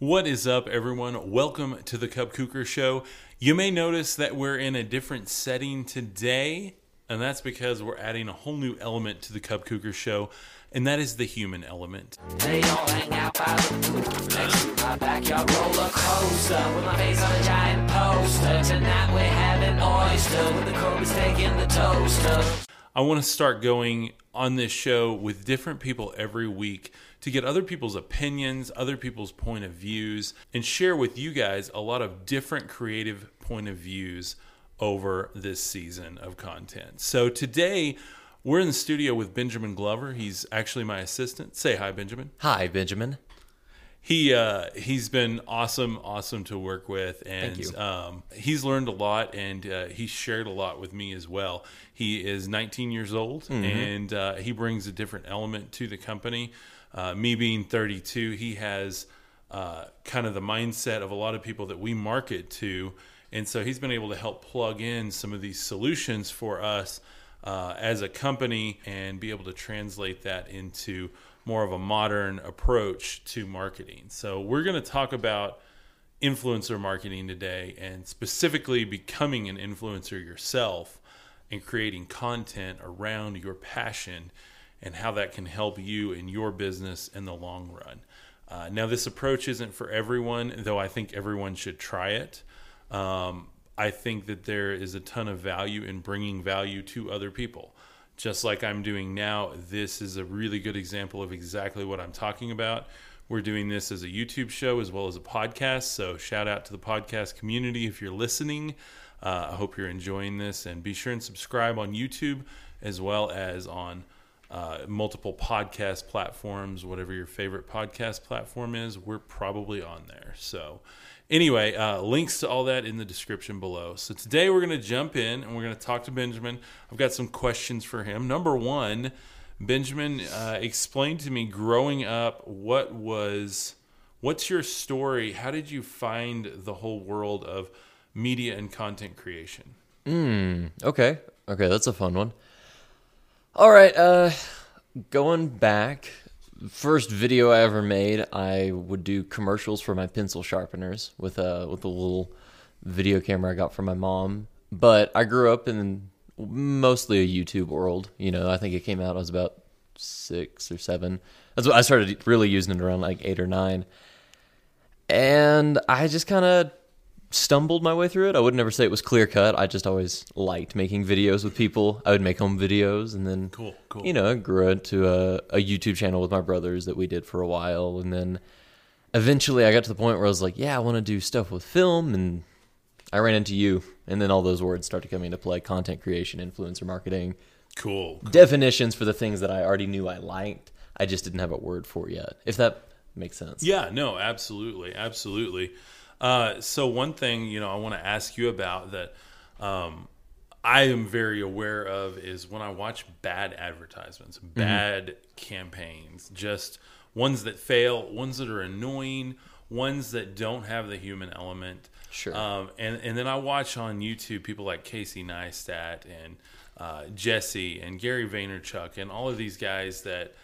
What is up, everyone? Welcome to the Cub Kuker Show. You may notice that we're in a different setting today, and that's because we're adding a whole new element to the Cub Kuker Show, and that is the human element. They all hang out by the pool next to my backyard roller coaster with my face on a giant poster. Tonight we're having oyster with the Kobe's taking the toaster. I want to start going on this show with different people every week to get other people's opinions, other people's point of views, and share with you guys a lot of different creative point of views over this season of content. So today, we're in the studio with Benjamin Glover. He's actually my assistant. Say hi, Benjamin. Hi, Benjamin. He uh, he's been awesome, awesome to work with, and. Um, he's learned a lot, and uh, he shared a lot with me as well. He is 19 years old, Mm-hmm. and uh, he brings a different element to the company. Uh, me being 32, he has uh, kind of the mindset of a lot of people that we market to, and so he's been able to help plug in some of these solutions for us uh, as a company and be able to translate that into more of a modern approach to marketing. So we're going to talk about influencer marketing today and specifically becoming an influencer yourself and creating content around your passion and how that can help you in your business in the long run. Uh, now, this approach isn't for everyone, though I think everyone should try it. Um, I think that there is a ton of value in bringing value to other people. Just like I'm doing now, this is a really good example of exactly what I'm talking about. We're doing this as a YouTube show as well as a podcast. So, shout out to the podcast community if you're listening. Uh, I hope you're enjoying this and be sure and subscribe on YouTube as well as on uh, multiple podcast platforms, whatever your favorite podcast platform is. We're probably on there. So, anyway, uh, links to all that in the description below. So, today we're going to jump in and we're going to talk to Benjamin. I've got some questions for him. Number one, Benjamin, uh, explain to me growing up what was. What's your story? How did you find the whole world of media and content creation? Okay. Okay, that's a fun one. All right, uh going back, first video I ever made, I would do commercials for my pencil sharpeners with a with a little video camera I got from my mom. But I grew up in mostly a YouTube world. You know, I think it came out I was about 6 or 7. That's what I started really using it around like 8 or 9. And I just kind of stumbled my way through it. I would never say it was clear cut. I just always liked making videos with people. I would make home videos and then Cool, cool. you know, I grew into a, a YouTube channel with my brothers that we did for a while and then eventually I got to the point where I was like, yeah, I want to do stuff with film and I ran into you and then all those words started coming into play, content creation, influencer marketing, Cool. definitions for the things that I already knew I liked. I just didn't have a word for yet. If that makes sense. Yeah, no, absolutely, absolutely. Uh, so one thing you know I want to ask you about that um, I am very aware of is when I watch bad advertisements, bad campaigns, just ones that fail, ones that are annoying, ones that don't have the human element. Sure. Um, and and then I watch on YouTube people like Casey Neistat and uh, Jesse and Gary Vaynerchuk and all of these guys that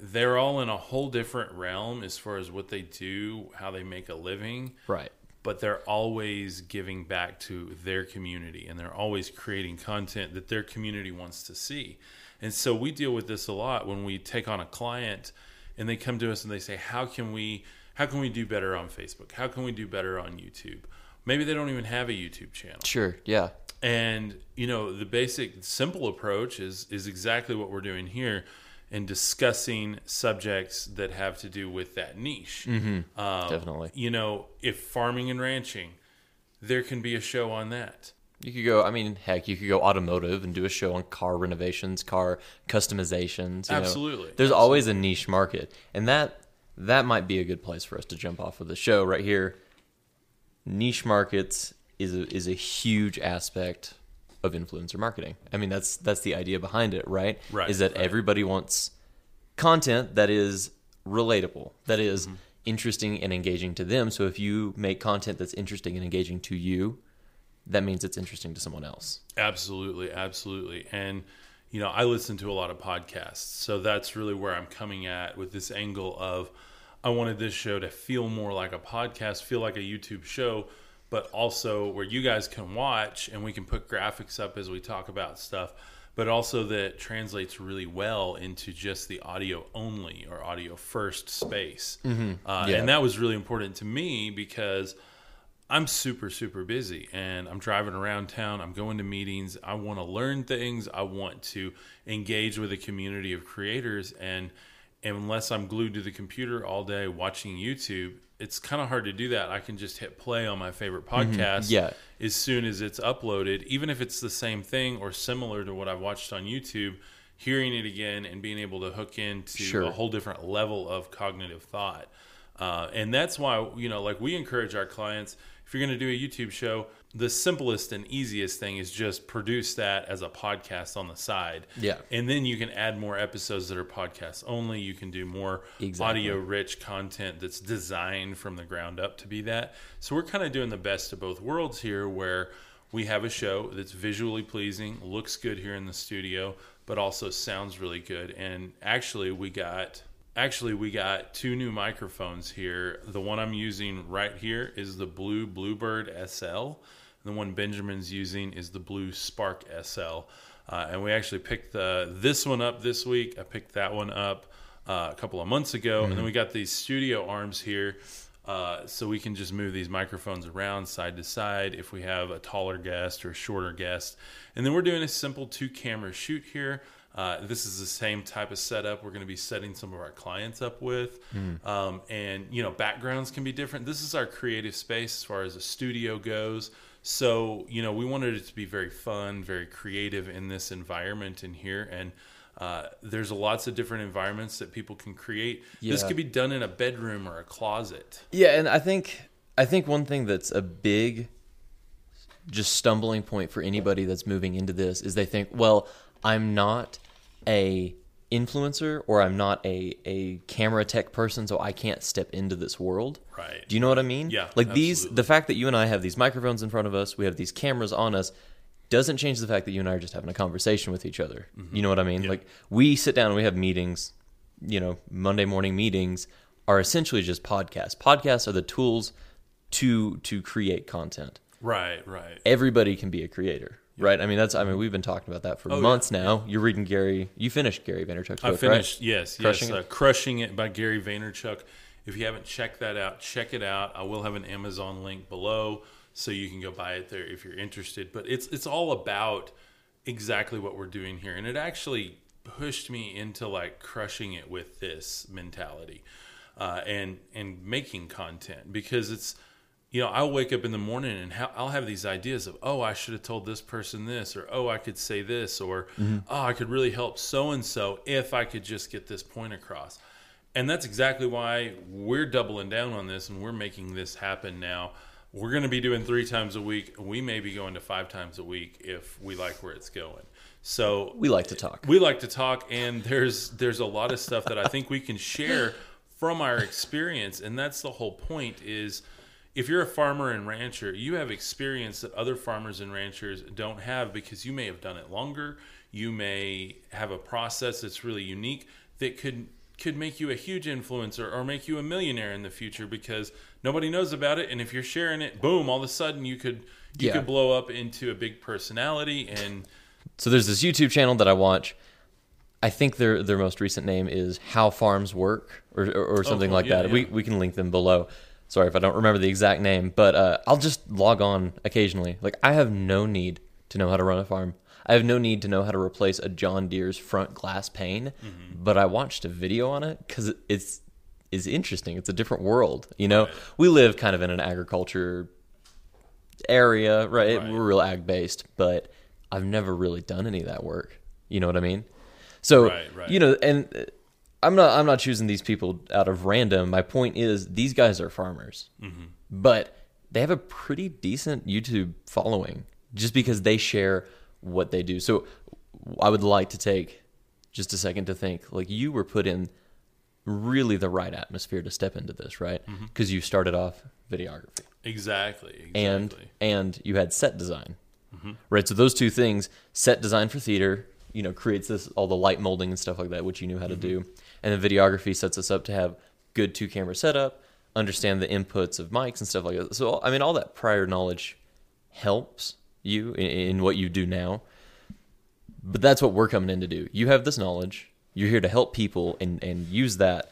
they're all in a whole different realm as far as what they do, how they make a living, Right. But they're always giving back to their community and they're always creating content that their community wants to see. And so we deal with this a lot when we take on a client and they come to us and they say, "How can we how can we do better on Facebook? How can we do better on YouTube?" Maybe they don't even have a YouTube channel. Sure. Yeah. And you know, the basic simple approach is is exactly what we're doing here and discussing subjects that have to do with that niche. Um, Definitely. You know, if farming and ranching, there can be a show on that. You could go. I mean, heck, you could go automotive and do a show on car renovations, car customizations. you know. Absolutely, There's always a niche market, and that that might be a good place for us to jump off of the show right here. Niche markets is a, is a huge aspect of influencer marketing. I mean, that's that's the idea behind it, right? Right, Is that right. everybody wants content that is relatable, that is Mm-hmm. interesting and engaging to them. So if you make content that's interesting and engaging to you, that means it's interesting to someone else. Absolutely, absolutely. And you know, I listen to a lot of podcasts, so that's really where I'm coming at with this angle of I wanted this show to feel more like a podcast, feel like a YouTube show, but also where you guys can watch and we can put graphics up as we talk about stuff, but also that translates really well into just the audio only or audio first space. Uh, Yeah. And that was really important to me because I'm super, super busy and I'm driving around town. I'm going to meetings. I want to learn things. I want to engage with a community of creators. And unless I'm glued to the computer all day watching YouTube, it's kind of hard to do that. I can just hit play on my favorite mm-hmm. podcast Yeah. as soon as it's uploaded, even if it's the same thing or similar to what I've watched on YouTube. Hearing it again and being able to hook into Sure. a whole different level of cognitive thought. Uh, and that's why, you know, like we encourage our clients, if you're going to do a YouTube show, the simplest and easiest thing is just produce that as a podcast on the side. Yeah. And then you can add more episodes that are podcasts only. You can do more Exactly. audio rich content that's designed from the ground up to be that. So we're kind of doing the best of both worlds here where we have a show that's visually pleasing, looks good here in the studio, but also sounds really good. And actually we got actually we got two new microphones here. The one I'm using right here is the Blue Bluebird SL. The one Benjamin's using is the Blue Spark SL. Uh, and we actually picked the this one up this week. I picked that one up uh, a couple of months ago, and then we got these studio arms here, uh, so we can just move these microphones around side to side if we have a taller guest or a shorter guest. And then we're doing a simple two camera shoot here. Uh, this is the same type of setup we're going to be setting some of our clients up with, um, and you know backgrounds can be different. This is our creative space as far as a studio goes. So you know we wanted it to be very fun, very creative in this environment in here, and uh, there's lots of different environments that people can create. This could be done in a bedroom or a closet. Yeah, and I think I think one thing that's a big just stumbling point for anybody that's moving into this is they think, well, I'm not a influencer or I'm not a a camera tech person, so I can't step into this world. Right. Do you know what I mean? Yeah, Like these, the fact that you and I have these microphones in front of us, we have these cameras on us, doesn't change the fact that you and I are just having a conversation with each other. You know what I mean? Mm-hmm. Yeah. Like we sit down and we have meetings. You know, Monday morning meetings are essentially just podcasts. Podcasts are the tools to to create content. Right, right. Everybody can be a creator, right? I mean, that's I mean, we've been talking about that for Oh, yeah, months now. You're reading Gary. You finished Gary Vaynerchuk's book, I finished. right? Yes, Crushing yes. It? Uh, Crushing It by Gary Vaynerchuk. If you haven't checked that out, check it out. I will have an Amazon link below so you can go buy it there if you're interested. But it's it's all about exactly what we're doing here, and it actually pushed me into like crushing it with this mentality uh, and and making content because it's you know I'll wake up in the morning and ha- I'll have these ideas of oh I should have told this person this or oh I could say this or mm-hmm. oh I could really help so and so if I could just get this point across. And that's exactly why we're doubling down on this and we're making this happen now. We're going to be doing three times a week. We may be going to five times a week if we like where it's going. So We like to talk. we like to talk and there's there's a lot of stuff that i think we can share from our experience. And that's the whole point is if you're a farmer and rancher you have experience that other farmers and ranchers don't have because you may have done it longer you may have a process that's really unique that could could make you a huge influencer or make you a millionaire in the future because nobody knows about it and if you're sharing it boom all of a sudden you could you Yeah. could blow up into a big personality and So there's this YouTube channel that I watch. I think their their most recent name is How Farms Work or or, or oh, something cool. like Yeah, that. We we can link them below. Sorry if I don't remember the exact name, but uh, I'll just log on occasionally. Like I have no need to know how to run a farm. I have no need to know how to replace a John Deere's front glass pane, Mm-hmm. but I watched a video on it because it's is interesting. It's a different world. You know, we live kind of in an agriculture area, right? Right. We're real ag based, but I've never really done any of that work. You know what I mean? So, Right, right. you know, and uh, I'm not I'm not choosing these people out of random. My point is these guys are farmers, Mm-hmm. but they have a pretty decent YouTube following just because they share what they do. So, I would like to take just a second to think like you were put in really the right atmosphere to step into this, right? Mm-hmm. Because you started off videography exactly exactly and and you had set design right so those two things set design for theater you know creates this all the light molding and stuff like that which you knew how to do and then videography sets us up to have good two camera setup, understand the inputs of mics and stuff like that. So I mean, all that prior knowledge helps you in, in what you do now. But that's what we're coming in to do. You have this knowledge. You're here to help people and and use that.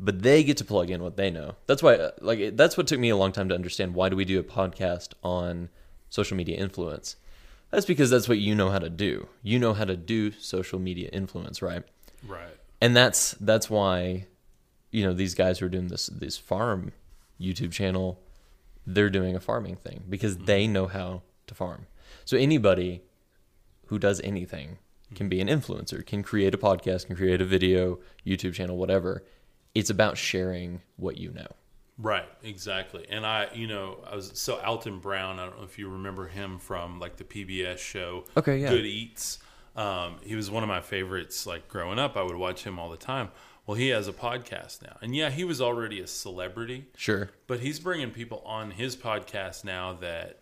But they get to plug in what they know. That's why, uh, like, that's what took me a long time to understand. Why do we do a podcast on social media influence? That's because that's what you know how to do. You know how to do social media influence, right? Right. and that's that's why you know these guys who are doing this this farm YouTube channel they're doing a farming thing because mm-hmm. they know how to farm. So anybody who does anything can be an influencer, can create a podcast, can create a video, YouTube channel, whatever. It's about sharing what you know. Right, exactly. And I, you know, I was so Alton Brown. I don't know if you remember him from like the PBS show. Okay, yeah. Good Eats. Um, he was one of my favorites. Like growing up, I would watch him all the time. Well, he has a podcast now, and yeah, he was already a celebrity, Sure. but he's bringing people on his podcast now that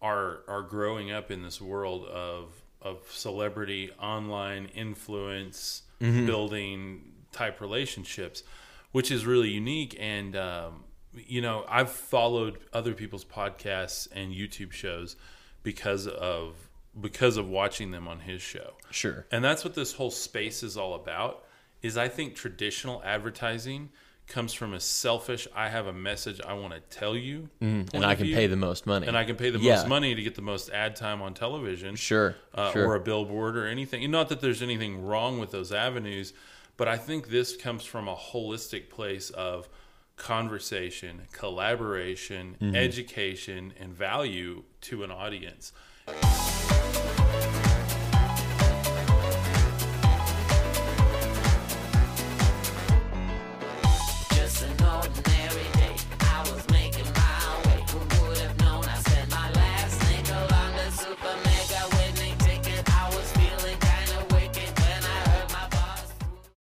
are are growing up in this world of of celebrity online influence building type relationships which is really unique and um, you know i've followed other people's podcasts and youtube shows because of because of watching them on his show Sure. and that's what this whole space is all about is i think traditional advertising comes from a selfish i have a message i want to tell you And I can view, pay the most money. and i can pay the Yeah. most money to get the most ad time on television Sure. uh, sure. or a billboard or anything. And not that there's anything wrong with those avenues, but I think this comes from a holistic place of conversation, collaboration, Mm-hmm. education, and value to an audience.